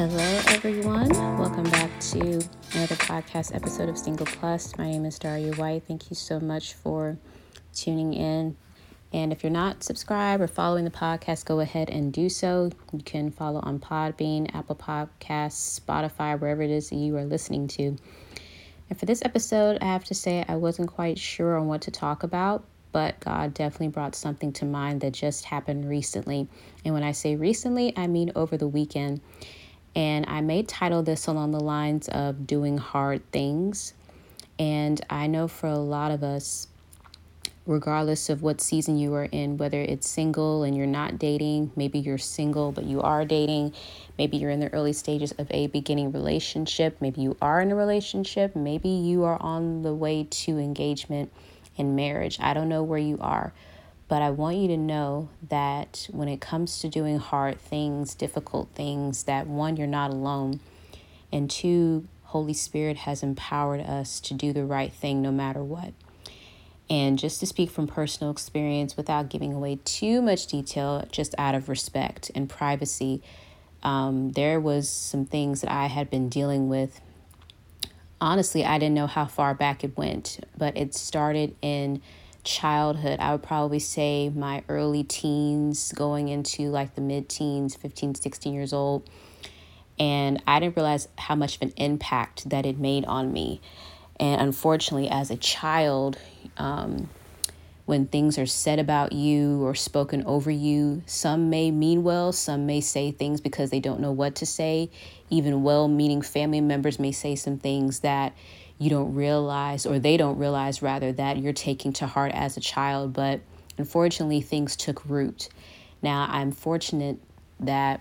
Hello, everyone. Welcome back to another podcast episode of Single Plus. My name is Daria White. Thank you so much for tuning in. And if you're not subscribed or following the podcast, go ahead and do so. You can follow on Podbean, Apple Podcasts, Spotify, wherever it is that you are listening to. And for this episode, I have to say I wasn't quite sure on what to talk about, but God definitely brought something to mind that just happened recently. And when I say recently, I mean over the weekend. And I may title this along the lines of doing hard things. And I know for a lot of us, regardless of what season you are in, whether it's single and you're not dating, maybe you're single but you are dating, maybe you're in the early stages of a beginning relationship, maybe you are in a relationship, maybe you are on the way to engagement and marriage. I don't know where you are, but I want you to know that when it comes to doing hard things, difficult things, that one, you're not alone, and two, Holy Spirit has empowered us to do the right thing no matter what. And just to speak from personal experience without giving away too much detail, just out of respect and privacy, um, there was some things that I had been dealing with. Honestly, I didn't know how far back it went, but it started in childhood. I would probably say my early teens, going into like the mid teens, 15, 16 years old. And I didn't realize how much of an impact that it made on me. And unfortunately, as a child, um, when things are said about you or spoken over you, some may mean well, some may say things because they don't know what to say. Even well meaning family members may say some things that you don't realize, or they don't realize rather, that you're taking to heart as a child. But unfortunately, things took root. Now, I'm fortunate that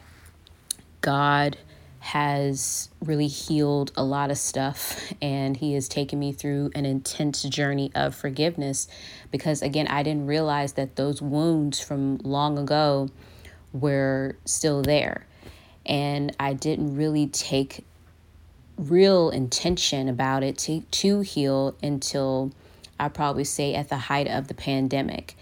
God has really healed a lot of stuff and he has taken me through an intense journey of forgiveness because again I didn't realize that those wounds from long ago were still there and I didn't really take real intention about it to, to heal until I probably say at the height of the pandemic.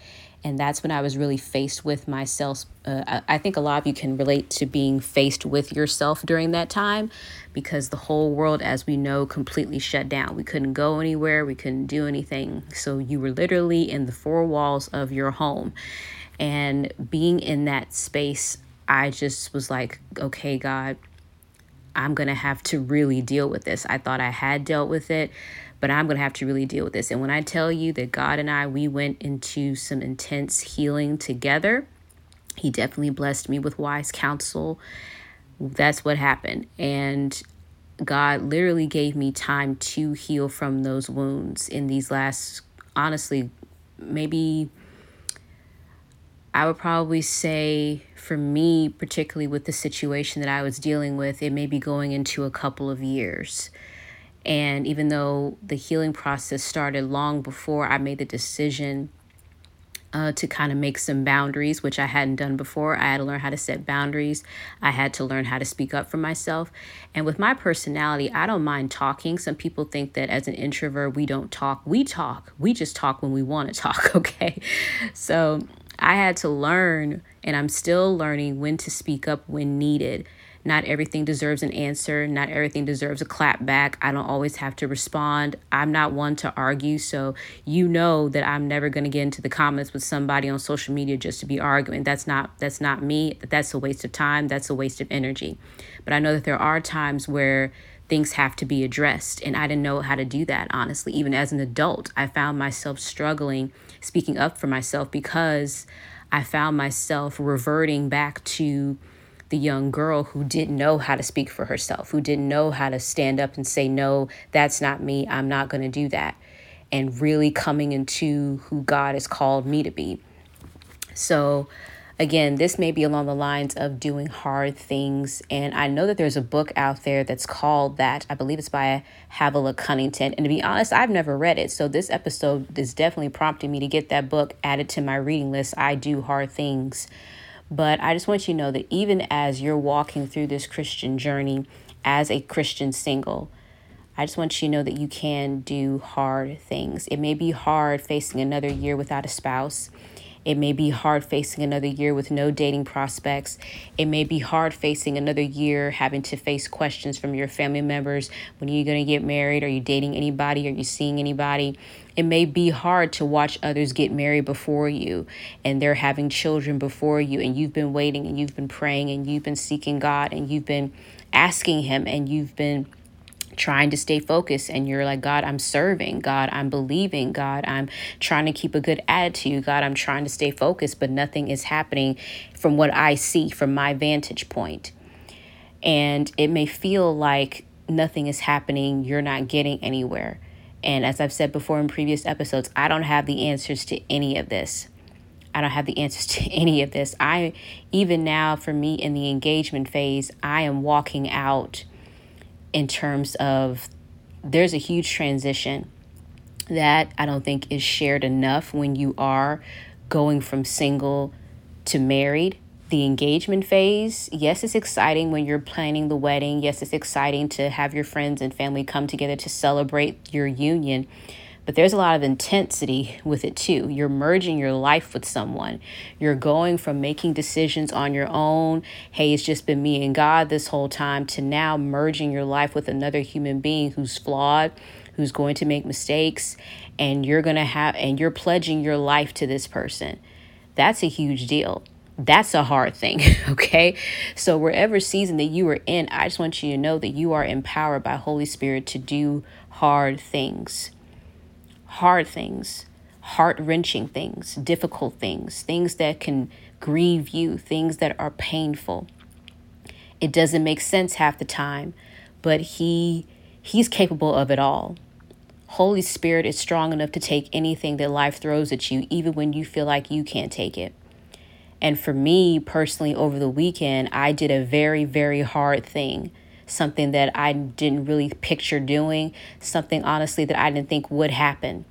And that's when I was really faced with myself. Uh, I think a lot of you can relate to being faced with yourself during that time because the whole world, as we know, completely shut down. We couldn't go anywhere, we couldn't do anything. So you were literally in the four walls of your home. And being in that space, I just was like, okay, God, I'm going to have to really deal with this. I thought I had dealt with it, but I'm going to have to really deal with this. And when I tell you that God and I, we went into some intense healing together, He definitely blessed me with wise counsel. That's what happened. And God literally gave me time to heal from those wounds in these last, honestly, maybe I would probably say for me, particularly with the situation that I was dealing with, it may be going into a couple of years. And even though the healing process started long before I made the decision uh, to kind of make some boundaries, which I hadn't done before. I had to learn how to set boundaries. I had to learn how to speak up for myself. And with my personality, I don't mind talking. Some people think that as an introvert, we don't talk. We talk. We just talk when we want to talk, okay? So I had to learn, and I'm still learning when to speak up when needed. Not everything deserves an answer. Not everything deserves a clap back. I don't always have to respond. I'm not one to argue. So, you know that I'm never going to get into the comments with somebody on social media just to be arguing. That's not that's not me. That's a waste of time. That's a waste of energy. But I know that there are times where things have to be addressed. And I didn't know how to do that, honestly. Even as an adult, I found myself struggling speaking up for myself because I found myself reverting back to the young girl who didn't know how to speak for herself, who didn't know how to stand up and say, No, that's not me. I'm not going to do that. And really coming into who God has called me to be. So, again, this may be along the lines of doing hard things. And I know that there's a book out there that's called that. I believe it's by Havilah Cunnington. And to be honest, I've never read it. So this episode is definitely prompting me to get that book added to my reading list. I do hard things. But I just want you to know that even as you're walking through this Christian journey as a Christian single, I just want you to know that you can do hard things. It may be hard facing another year without a spouse. It may be hard facing another year with no dating prospects. It may be hard facing another year having to face questions from your family members. When are you going to get married? Are you dating anybody? Are you seeing anybody? It may be hard to watch others get married before you and they're having children before you, and you've been waiting and you've been praying and you've been seeking God and you've been asking Him and you've been trying to stay focused and you're like, God, I'm serving. God, I'm believing. God, I'm trying to keep a good attitude. God, I'm trying to stay focused, but nothing is happening from what I see from my vantage point. And it may feel like nothing is happening, you're not getting anywhere. And as I've said before in previous episodes, I don't have the answers to any of this. I don't have the answers to any of this. I, even now, for me in the engagement phase, I am walking out in terms of there's a huge transition that I don't think is shared enough when you are going from single to married. The engagement phase, yes, it's exciting when you're planning the wedding. Yes, it's exciting to have your friends and family come together to celebrate your union. But there's a lot of intensity with it too. You're merging your life with someone. You're going from making decisions on your own, hey, it's just been me and God this whole time, to now merging your life with another human being who's flawed, who's going to make mistakes, and you're going to have, and you're pledging your life to this person. That's a huge deal that's a hard thing, okay? So, wherever season that you are in, I just want you to know that you are empowered by Holy Spirit to do hard things hard things, heart wrenching things, difficult things, things that can grieve you, things that are painful. It doesn't make sense half the time, but he he's capable of it all. Holy Spirit is strong enough to take anything that life throws at you, even when you feel like you can't take it. And for me personally, over the weekend, I did a very, very hard thing. Something that I didn't really picture doing, something honestly that I didn't think would happen.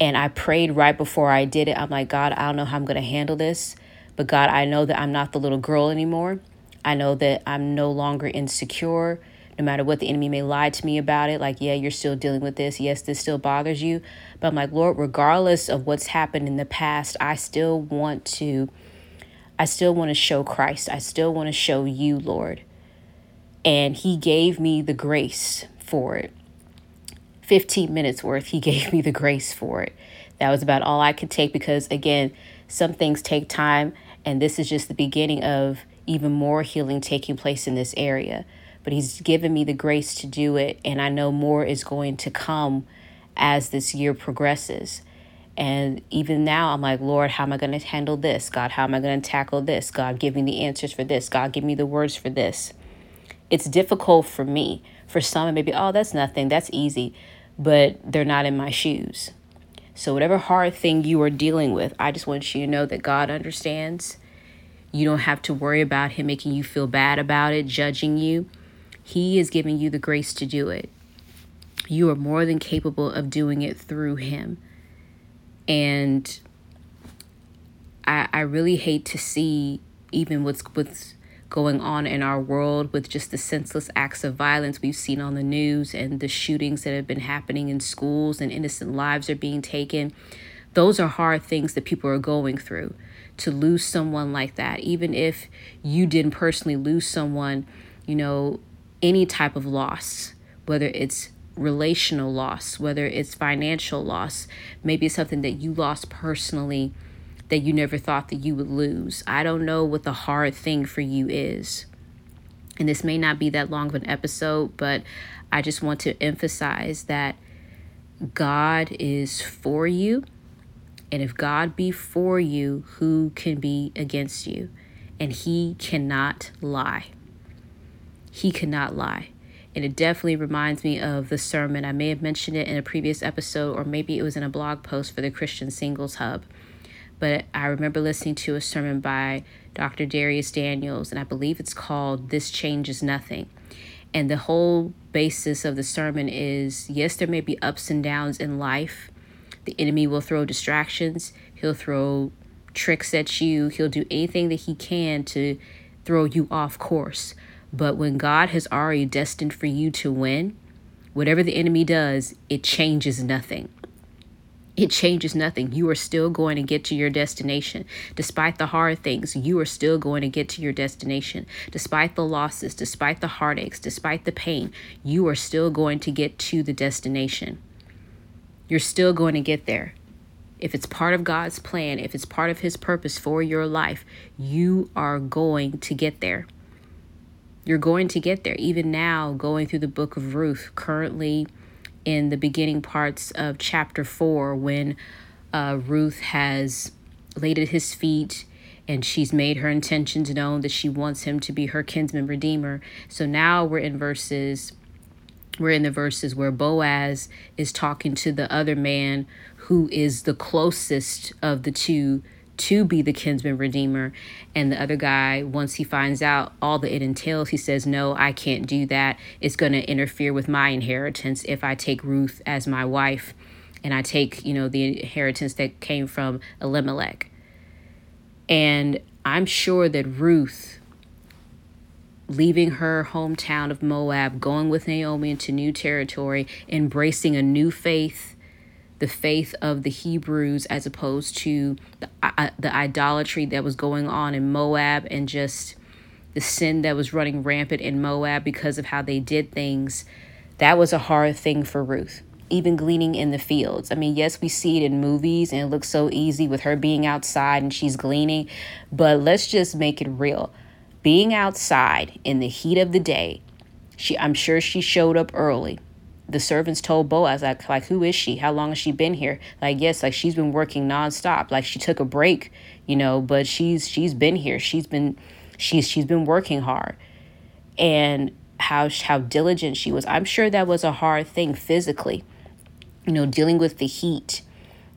And I prayed right before I did it. I'm like, God, I don't know how I'm going to handle this. But God, I know that I'm not the little girl anymore. I know that I'm no longer insecure, no matter what the enemy may lie to me about it. Like, yeah, you're still dealing with this. Yes, this still bothers you. But I'm like, Lord, regardless of what's happened in the past, I still want to. I still want to show Christ. I still want to show you, Lord. And He gave me the grace for it. 15 minutes worth, he gave me the grace for it. That was about all I could take because, again, some things take time, and this is just the beginning of even more healing taking place in this area. But he's given me the grace to do it, and I know more is going to come as this year progresses. And even now, I'm like, Lord, how am I going to handle this? God, how am I going to tackle this? God, give me the answers for this. God, give me the words for this. It's difficult for me. For some, it may be, oh, that's nothing. That's easy but they're not in my shoes. So, whatever hard thing you are dealing with, I just want you to know that God understands. You don't have to worry about Him making you feel bad about it, judging you. He is giving you the grace to do it. You are more than capable of doing it through Him. And I, I really hate to see even what's what's going on in our world with just the senseless acts of violence we've seen on the news and the shootings that have been happening in schools and innocent lives are being taken. Those are hard things that people are going through. To lose someone like that, even if you didn't personally lose someone, you know, any type of loss, whether it's relational loss, whether it's financial loss, maybe something that you lost personally that you never thought that you would lose. I don't know what the hard thing for you is. And this may not be that long of an episode, but I just want to emphasize that God is for you. And if God be for you, who can be against you? And He cannot lie. He cannot lie. And it definitely reminds me of the sermon. I may have mentioned it in a previous episode, or maybe it was in a blog post for the Christian Singles Hub but I remember listening to a sermon by Dr. Dharius Daniels, and I believe it's called This Changes Nothing. And the whole basis of the sermon is yes, there may be ups and downs in life. The enemy will throw distractions, he'll throw tricks at you, he'll do anything that he can to throw you off course. But when God has already destined for you to win, whatever the enemy does, it changes nothing it changes nothing. You are still going to get to your destination. Despite the hard things, you are still going to get to your destination. Despite the losses, despite the heartaches, despite the pain, you are still going to get to the destination. You're still going to get there. If it's part of God's plan, if it's part of His purpose for your life, you are going to get there. You're going to get there. Even now, going through the book of Ruth, currently in the beginning parts of chapter 4 when uh, Ruth has laid at his feet and she's made her intentions known that she wants him to be her kinsman redeemer. So now we're in verses we're in the verses where Boaz is talking to the other man who is the closest of the two to be the kinsman redeemer. And the other guy, once he finds out all that it entails, he says, No, I can't do that. It's going to interfere with my inheritance if I take Ruth as my wife and I take, you know, the inheritance that came from Elimelech. And I'm sure that Ruth, leaving her hometown of Moab, going with Naomi into new territory, embracing a new faith the faith of the Hebrews as opposed to the, uh, the idolatry that was going on in Moab and just the sin that was running rampant in Moab because of how they did things. That was a hard thing for Ruth. Even gleaning in the fields. I mean, yes, we see it in movies and it looks so easy with her being outside and she's gleaning, but let's just make it real. Being outside in the heat of the day, she I'm sure she showed up early the servants told Boaz, like, like, who is she? How long has she been here? Like, yes, like she's been working nonstop. Like she took a break, you know, but she's she's been here. She's been she's she's been working hard. And how how diligent she was. I'm sure that was a hard thing physically. You know, dealing with the heat,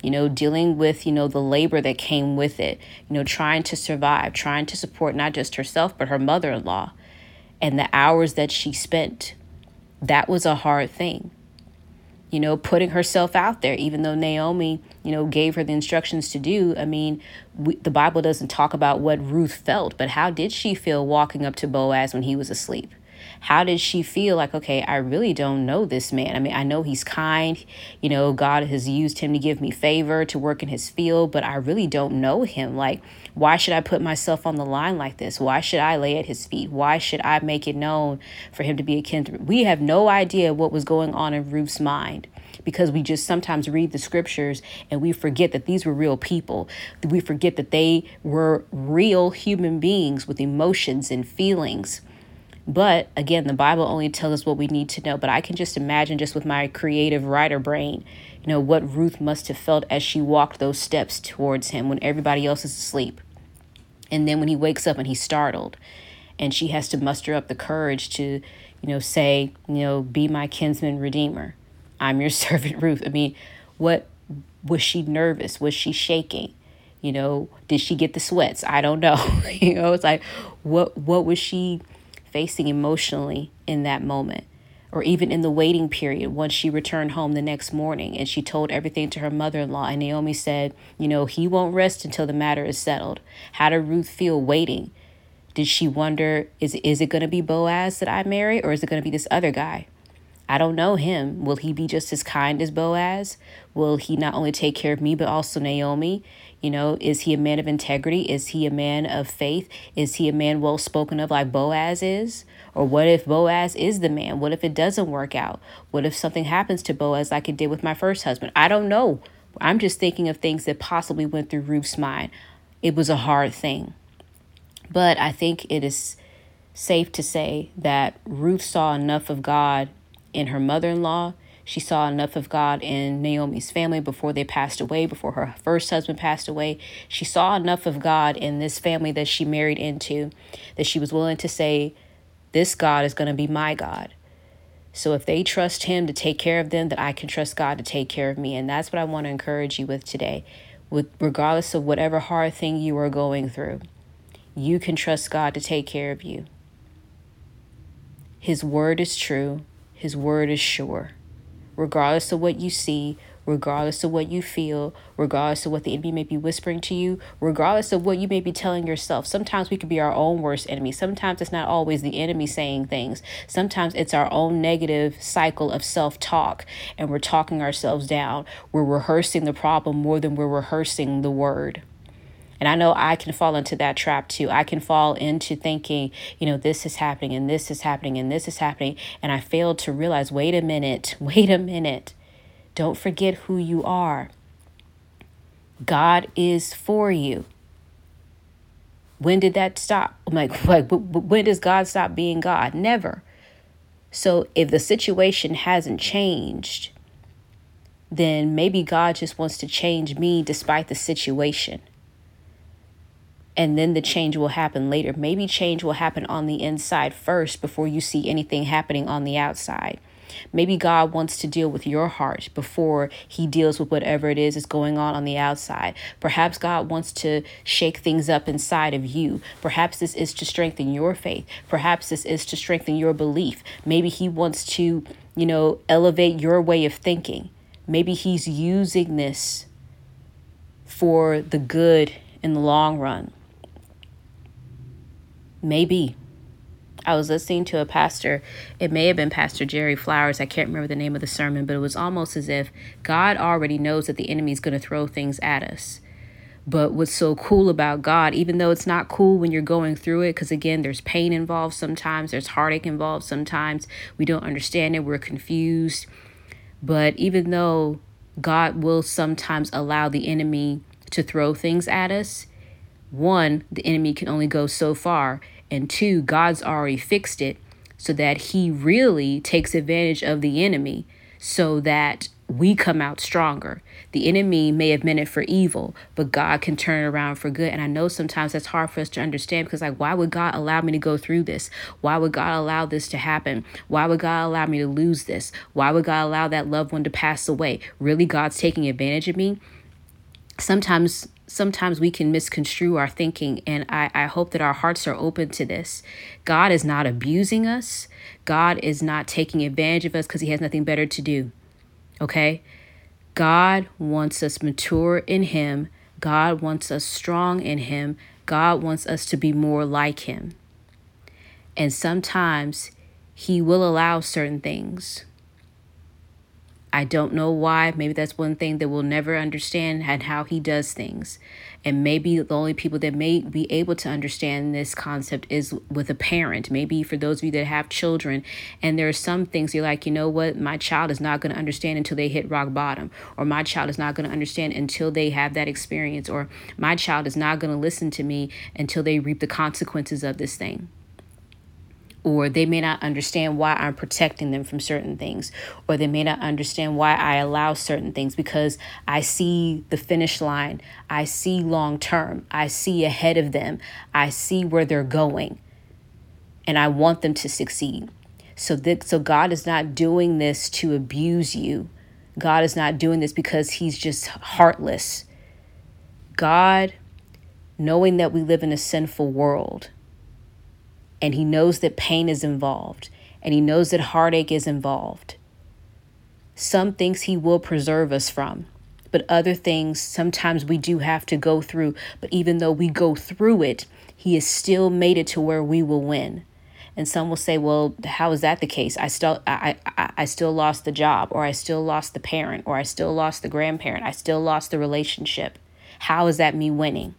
you know, dealing with, you know, the labor that came with it, you know, trying to survive, trying to support not just herself, but her mother in law and the hours that she spent that was a hard thing. You know, putting herself out there, even though Naomi, you know, gave her the instructions to do. I mean, we, the Bible doesn't talk about what Ruth felt, but how did she feel walking up to Boaz when he was asleep? How did she feel like, okay, I really don't know this man? I mean, I know he's kind. You know, God has used him to give me favor to work in his field, but I really don't know him. Like, why should I put myself on the line like this? Why should I lay at his feet? Why should I make it known for him to be a kinsman? We have no idea what was going on in Ruth's mind because we just sometimes read the scriptures and we forget that these were real people. We forget that they were real human beings with emotions and feelings. But again, the Bible only tells us what we need to know. But I can just imagine, just with my creative writer brain, you know, what Ruth must have felt as she walked those steps towards him when everybody else is asleep. And then when he wakes up and he's startled, and she has to muster up the courage to, you know, say, you know, be my kinsman redeemer. I'm your servant Ruth. I mean, what was she nervous? Was she shaking? You know, did she get the sweats? I don't know. you know, it's like what what was she facing emotionally in that moment, or even in the waiting period once she returned home the next morning and she told everything to her mother in law. And Naomi said, You know, he won't rest until the matter is settled. How did Ruth feel waiting? Did she wonder, is, is it going to be Boaz that I marry, or is it going to be this other guy? I don't know him. Will he be just as kind as Boaz? Will he not only take care of me, but also Naomi? You know, is he a man of integrity? Is he a man of faith? Is he a man well spoken of like Boaz is? Or what if Boaz is the man? What if it doesn't work out? What if something happens to Boaz like it did with my first husband? I don't know. I'm just thinking of things that possibly went through Ruth's mind. It was a hard thing. But I think it is safe to say that Ruth saw enough of God in her mother in law she saw enough of God in Naomi's family before they passed away, before her first husband passed away. She saw enough of God in this family that she married into that she was willing to say, This God is going to be my God. So if they trust Him to take care of them, that I can trust God to take care of me. And that's what I want to encourage you with today. With regardless of whatever hard thing you are going through, you can trust God to take care of you. His word is true, His word is sure regardless of what you see, regardless of what you feel, regardless of what the enemy may be whispering to you, regardless of what you may be telling yourself. Sometimes we can be our own worst enemy. Sometimes it's not always the enemy saying things. Sometimes it's our own negative cycle of self talk, and we're talking ourselves down. We're rehearsing the problem more than we're rehearsing the word. And I know I can fall into that trap too. I can fall into thinking, you know, this is happening and this is happening and this is happening. And I fail to realize wait a minute, wait a minute. Don't forget who you are. God is for you. When did that stop? Like, like when does God stop being God? Never. So if the situation hasn't changed, then maybe God just wants to change me despite the situation and then the change will happen later. Maybe change will happen on the inside first before you see anything happening on the outside. Maybe God wants to deal with your heart before he deals with whatever it is that's going on on the outside. Perhaps God wants to shake things up inside of you. Perhaps this is to strengthen your faith. Perhaps this is to strengthen your belief. Maybe he wants to, you know, elevate your way of thinking. Maybe he's using this for the good in the long run. Maybe. I was listening to a pastor. It may have been Pastor Jerry Flowers. I can't remember the name of the sermon, but it was almost as if God already knows that the enemy is going to throw things at us. But what's so cool about God, even though it's not cool when you're going through it, because again, there's pain involved sometimes, there's heartache involved sometimes, we don't understand it, we're confused. But even though God will sometimes allow the enemy to throw things at us, one, the enemy can only go so far and two, God's already fixed it so that he really takes advantage of the enemy so that we come out stronger. The enemy may have meant it for evil, but God can turn it around for good. And I know sometimes that's hard for us to understand because, like, why would God allow me to go through this? Why would God allow this to happen? Why would God allow me to lose this? Why would God allow that loved one to pass away? Really, God's taking advantage of me? Sometimes sometimes we can misconstrue our thinking, and I, I hope that our hearts are open to this. God is not abusing us, God is not taking advantage of us because He has nothing better to do. Okay? God wants us mature in Him, God wants us strong in Him, God wants us to be more like Him. And sometimes He will allow certain things I don't know why. Maybe that's one thing that we'll never understand and how he does things. And maybe the only people that may be able to understand this concept is with a parent. Maybe for those of you that have children, and there are some things you're like, you know what, my child is not going to understand until they hit rock bottom, or my child is not going to understand until they have that experience, or my child is not going to listen to me until they reap the consequences of this thing or they may not understand why I'm protecting them from certain things, or they may not understand why I allow certain things because I see the finish line, I see long term, I see ahead of them, I see where they're going, and I want them to succeed. So, th- so God is not doing this to abuse you. God is not doing this because He's just heartless. God, knowing that we live in a sinful world, and he knows that pain is involved and he knows that heartache is involved. Some things he will preserve us from, but other things sometimes we do have to go through. But even though we go through it, he has still made it to where we will win. And some will say, "Well, how is that the case? I still, I, I, I still lost the job, or I still lost the parent, or I still lost the grandparent, I still lost the relationship. How is that me winning?"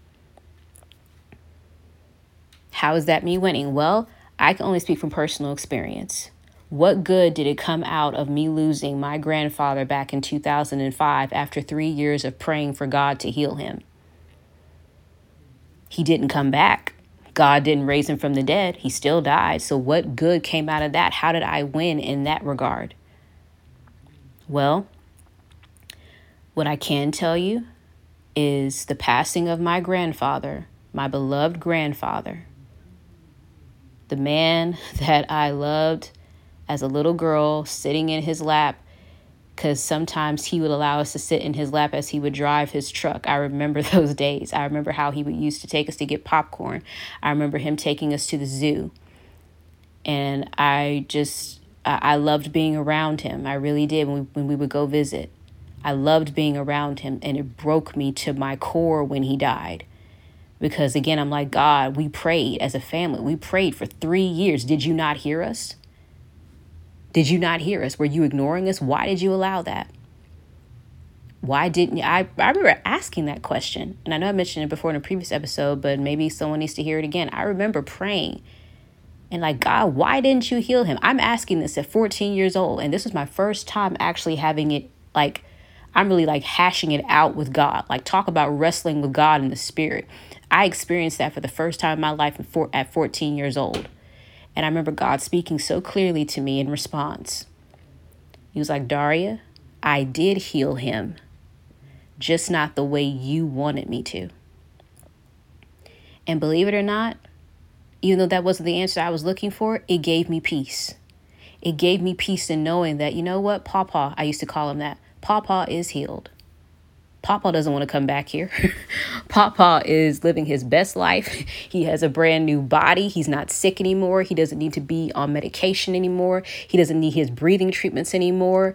How is that me winning? Well, I can only speak from personal experience. What good did it come out of me losing my grandfather back in 2005 after three years of praying for God to heal him? He didn't come back. God didn't raise him from the dead. He still died. So, what good came out of that? How did I win in that regard? Well, what I can tell you is the passing of my grandfather, my beloved grandfather, the man that I loved as a little girl sitting in his lap because sometimes he would allow us to sit in his lap as he would drive his truck. I remember those days. I remember how he would used to take us to get popcorn. I remember him taking us to the zoo. And I just, I loved being around him. I really did when we, when we would go visit. I loved being around him, and it broke me to my core when he died. Because again, I'm like, God, we prayed as a family. We prayed for three years. Did you not hear us? Did you not hear us? Were you ignoring us? Why did you allow that? Why didn't you? I, I remember asking that question. And I know I mentioned it before in a previous episode, but maybe someone needs to hear it again. I remember praying and like, God, why didn't you heal him? I'm asking this at 14 years old. And this was my first time actually having it like, I'm really like hashing it out with God. Like, talk about wrestling with God in the spirit. I experienced that for the first time in my life at 14 years old. And I remember God speaking so clearly to me in response. He was like, Daria, I did heal him, just not the way you wanted me to. And believe it or not, even though that wasn't the answer I was looking for, it gave me peace. It gave me peace in knowing that, you know what, Papa, I used to call him that, Papa is healed. Papa doesn't want to come back here. Papa is living his best life. He has a brand new body. He's not sick anymore. He doesn't need to be on medication anymore. He doesn't need his breathing treatments anymore.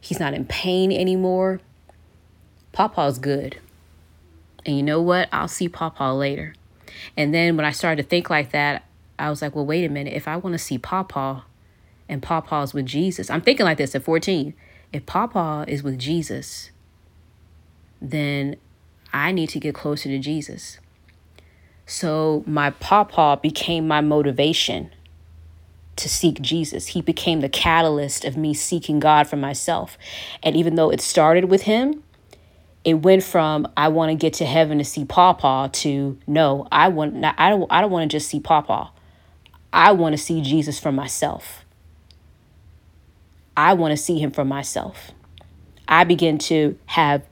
He's not in pain anymore. Papa's good. And you know what? I'll see Papa later. And then when I started to think like that, I was like, well, wait a minute. If I want to see Papa and Papa's with Jesus, I'm thinking like this at 14. If Papa is with Jesus, then I need to get closer to Jesus. So my papa became my motivation to seek Jesus. He became the catalyst of me seeking God for myself. And even though it started with him, it went from I want to get to heaven to see Papa to no, I want I don't I don't want to just see Papa. I want to see Jesus for myself. I want to see him for myself. I begin to have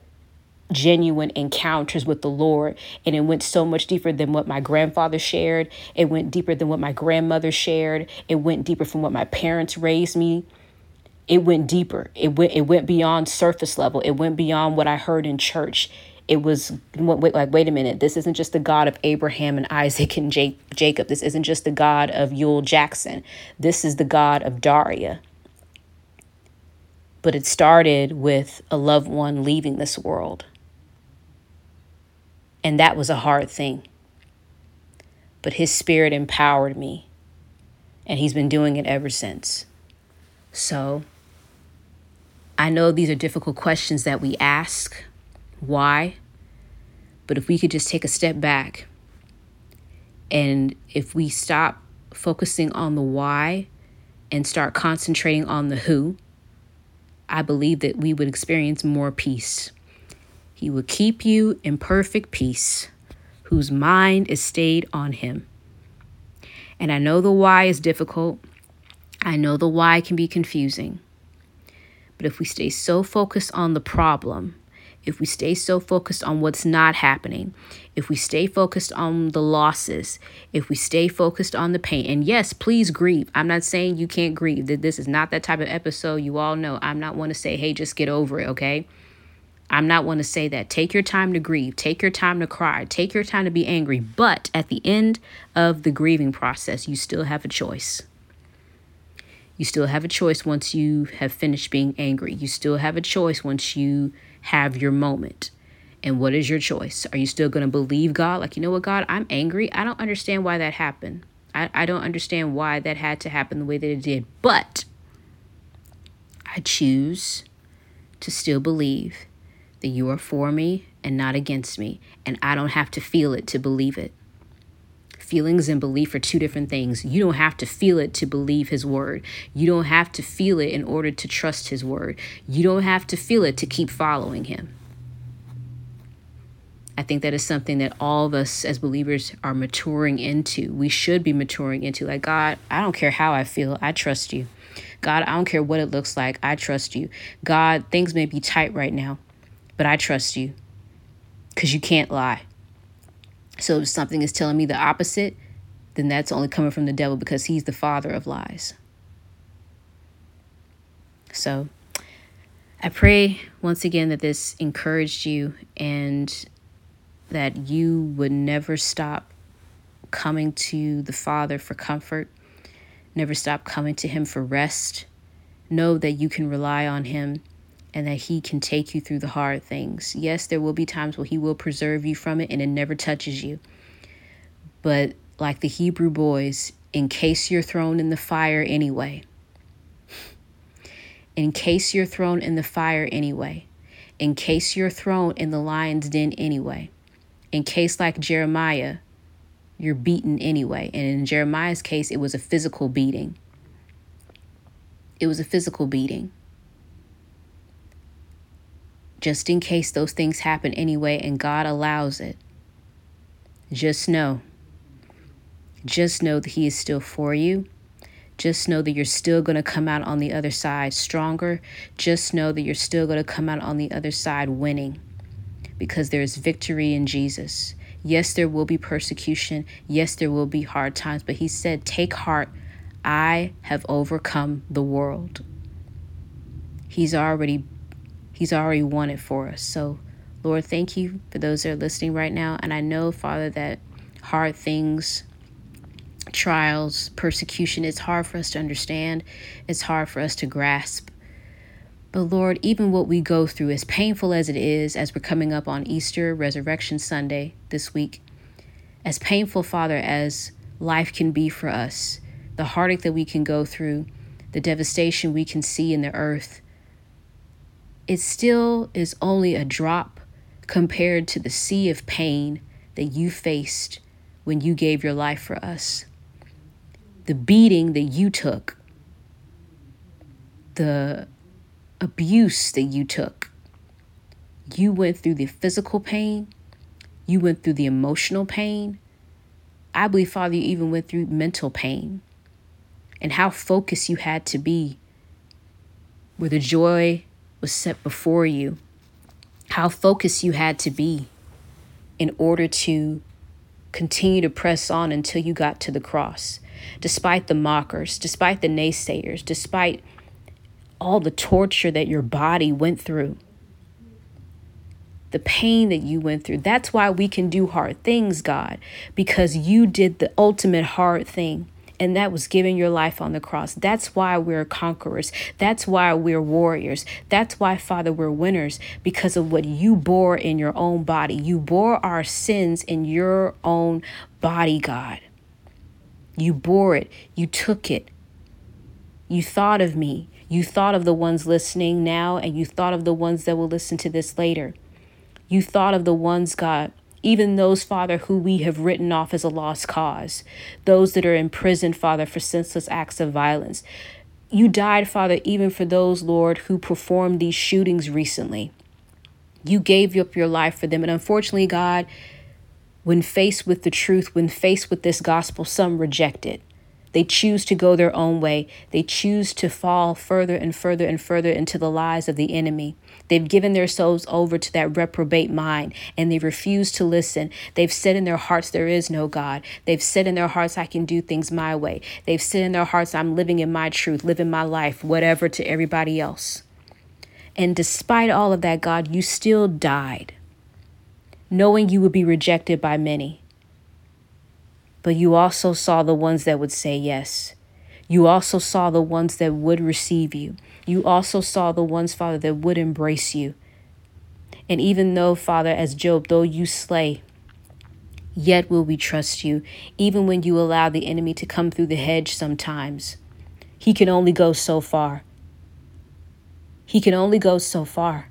genuine encounters with the Lord. And it went so much deeper than what my grandfather shared. It went deeper than what my grandmother shared. It went deeper from what my parents raised me. It went deeper. It went it went beyond surface level. It went beyond what I heard in church. It was like, wait a minute, this isn't just the God of Abraham and Isaac and Jacob. This isn't just the God of Yule Jackson. This is the God of Daria. But it started with a loved one leaving this world. And that was a hard thing. But his spirit empowered me. And he's been doing it ever since. So I know these are difficult questions that we ask. Why? But if we could just take a step back and if we stop focusing on the why and start concentrating on the who, I believe that we would experience more peace. He will keep you in perfect peace, whose mind is stayed on him. And I know the why is difficult. I know the why can be confusing. But if we stay so focused on the problem, if we stay so focused on what's not happening, if we stay focused on the losses, if we stay focused on the pain, and yes, please grieve. I'm not saying you can't grieve. That this is not that type of episode. You all know I'm not one to say, hey, just get over it, okay? I'm not one to say that. Take your time to grieve. Take your time to cry. Take your time to be angry. But at the end of the grieving process, you still have a choice. You still have a choice once you have finished being angry. You still have a choice once you have your moment. And what is your choice? Are you still going to believe God? Like, you know what, God, I'm angry. I don't understand why that happened. I, I don't understand why that had to happen the way that it did. But I choose to still believe that you are for me and not against me, and I don't have to feel it to believe it. Feelings and belief are two different things. You don't have to feel it to believe His word. You don't have to feel it in order to trust His word. You don't have to feel it to keep following Him. I think that is something that all of us as believers are maturing into. We should be maturing into. Like, God, I don't care how I feel, I trust you. God, I don't care what it looks like, I trust you. God, things may be tight right now, but I trust you because you can't lie. So if something is telling me the opposite, then that's only coming from the devil because he's the father of lies. So I pray once again that this encouraged you and that you would never stop coming to the Father for comfort, never stop coming to Him for rest. Know that you can rely on Him and that He can take you through the hard things. Yes, there will be times where He will preserve you from it and it never touches you. But like the Hebrew boys, in case you're thrown in the fire anyway, in case you're thrown in the fire anyway, in case you're thrown in the lion's den anyway, in case, like Jeremiah, you're beaten anyway. And in Jeremiah's case, it was a physical beating. It was a physical beating just in case those things happen anyway and God allows it. Just know. Just know that He is still for you. Just know that you're still going to come out on the other side stronger. Just know that you're still going to come out on the other side winning because there is victory in Jesus. Yes, there will be persecution. Yes, there will be hard times, but He said, Take heart. I have overcome the world. He's already He's already won it for us. So, Lord, thank you for those that are listening right now. And I know, Father, that hard things, trials, persecution, it's hard for us to understand, it's hard for us to grasp. But Lord, even what we go through, as painful as it is, as we're coming up on Easter, Resurrection Sunday this week, as painful, Father, as life can be for us, the heartache that we can go through, the devastation we can see in the earth, it still is only a drop compared to the sea of pain that you faced when you gave your life for us. The beating that you took, the abuse that you took. You went through the physical pain, you went through the emotional pain. I believe, Father, you even went through mental pain and how focused you had to be where the joy was set before you, how focused you had to be in order to continue to press on until you got to the cross, despite the mockers, despite the naysayers, despite all the torture that your body went through, the pain that you went through. That's why we can do hard things, God, because you did the ultimate hard thing and that was giving your life on the cross. That's why we're conquerors. That's why we're warriors. That's why, Father, we're winners because of what you bore in your own body. You bore our sins in your own body, God. You bore it, you took it. You thought of me. You thought of the ones listening now, and you thought of the ones that will listen to this later. You thought of the ones, God, even those, Father, who we have written off as a lost cause, those that are in prison, Father, for senseless acts of violence. You died, Father, even for those, Lord, who performed these shootings recently. You gave up your life for them. And unfortunately, God, when faced with the truth, when faced with this gospel, some reject it. They choose to go their own way. They choose to fall further and further and further into the lies of the enemy. They've given their souls over to that reprobate mind and they refuse to listen. They've said in their hearts, There is no God. They've said in their hearts, I can do things my way. They've said in their hearts, I'm living in my truth, living my life, whatever to everybody else. And despite all of that, God, you still died, knowing you would be rejected by many. But you also saw the ones that would say yes. You also saw the ones that would receive you. You also saw the ones, Father, that would embrace you. And even though, Father, as Job, though you slay, yet will we trust you, even when you allow the enemy to come through the hedge sometimes. He can only go so far. He can only go so far.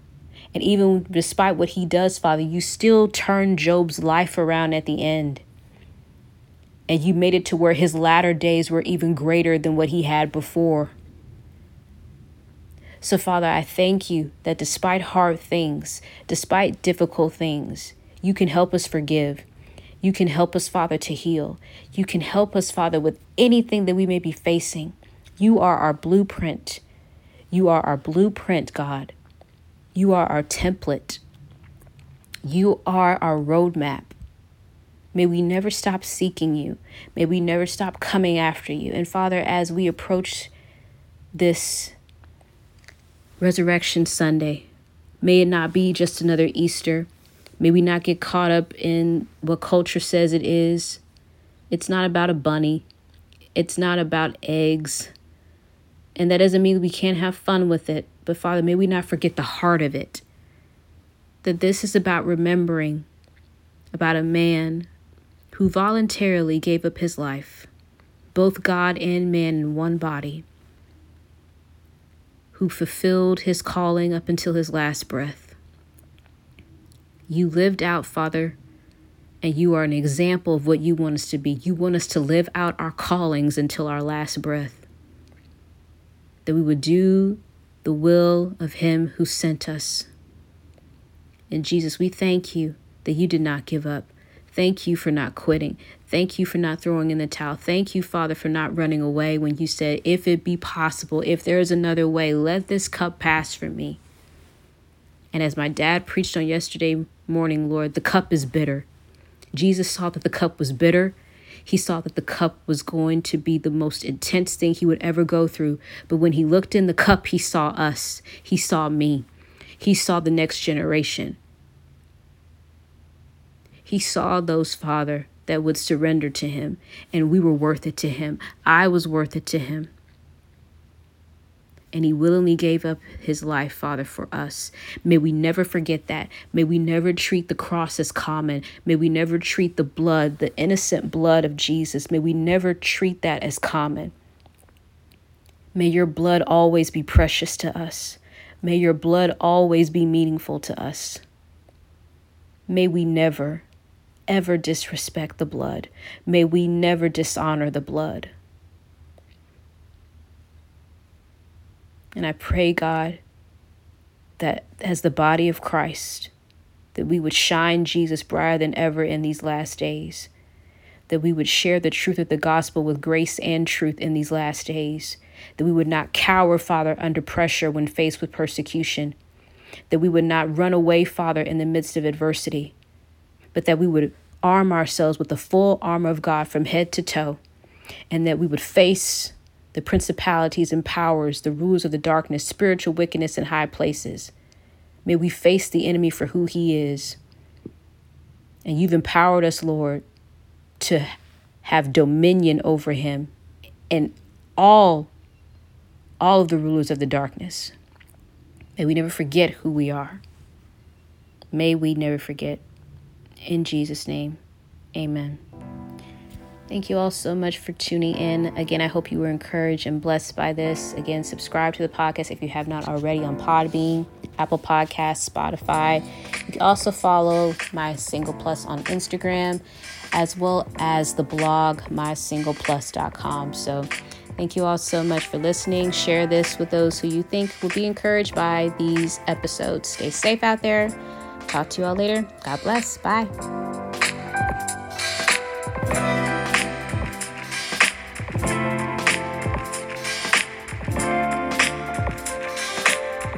And even despite what he does, Father, you still turn Job's life around at the end. And you made it to where his latter days were even greater than what he had before. So, Father, I thank you that despite hard things, despite difficult things, you can help us forgive. You can help us, Father, to heal. You can help us, Father, with anything that we may be facing. You are our blueprint. You are our blueprint, God. You are our template. You are our roadmap. May we never stop seeking you. May we never stop coming after you. And Father, as we approach this Resurrection Sunday. May it not be just another Easter. May we not get caught up in what culture says it is. It's not about a bunny, it's not about eggs. And that doesn't mean we can't have fun with it, But Father, may we not forget the heart of it. That this is about remembering about a man who voluntarily gave up his life, both God and man in one body, who fulfilled his calling up until his last breath. You lived out, Father, and you are an example of what you want us to be. You want us to live out our callings until our last breath. That we would do the will of Him who sent us. And Jesus, we thank you that you did not give up. Thank you for not quitting. Thank you for not throwing in the towel. Thank you, Father, for not running away when you said, If it be possible, if there is another way, let this cup pass from me. And as my dad preached on yesterday morning, Lord, the cup is bitter. Jesus saw that the cup was bitter. He saw that the cup was going to be the most intense thing he would ever go through. But when he looked in the cup, he saw us. He saw me. He saw the next generation. He saw those, Father, that would surrender to him, and we were worth it to him. I was worth it to him. And he willingly gave up his life, Father, for us. May we never forget that. May we never treat the cross as common. May we never treat the blood, the innocent blood of Jesus, may we never treat that as common. May your blood always be precious to us. May your blood always be meaningful to us. May we never, ever disrespect the blood. May we never dishonor the blood. And I pray, God, that as the body of Christ, that we would shine Jesus brighter than ever in these last days, that we would share the truth of the gospel with grace and truth in these last days, that we would not cower, Father, under pressure when faced with persecution, that we would not run away, Father, in the midst of adversity, but that we would arm ourselves with the full armor of God from head to toe, and that we would face the principalities and powers, the rulers of the darkness, spiritual wickedness in high places. May we face the enemy for who he is. And you've empowered us, Lord, to have dominion over him and all all of the rulers of the darkness. May we never forget who we are. May we never forget. In Jesus' name, amen. Thank you all so much for tuning in. Again, I hope you were encouraged and blessed by this. Again, subscribe to the podcast if you have not already on Podbean, Apple Podcasts, Spotify. You can also follow My Single Plus on Instagram, as well as the blog mysingleplus.com. So, thank you all so much for listening. Share this with those who you think will be encouraged by these episodes. Stay safe out there. Talk to you all later. God bless. Bye.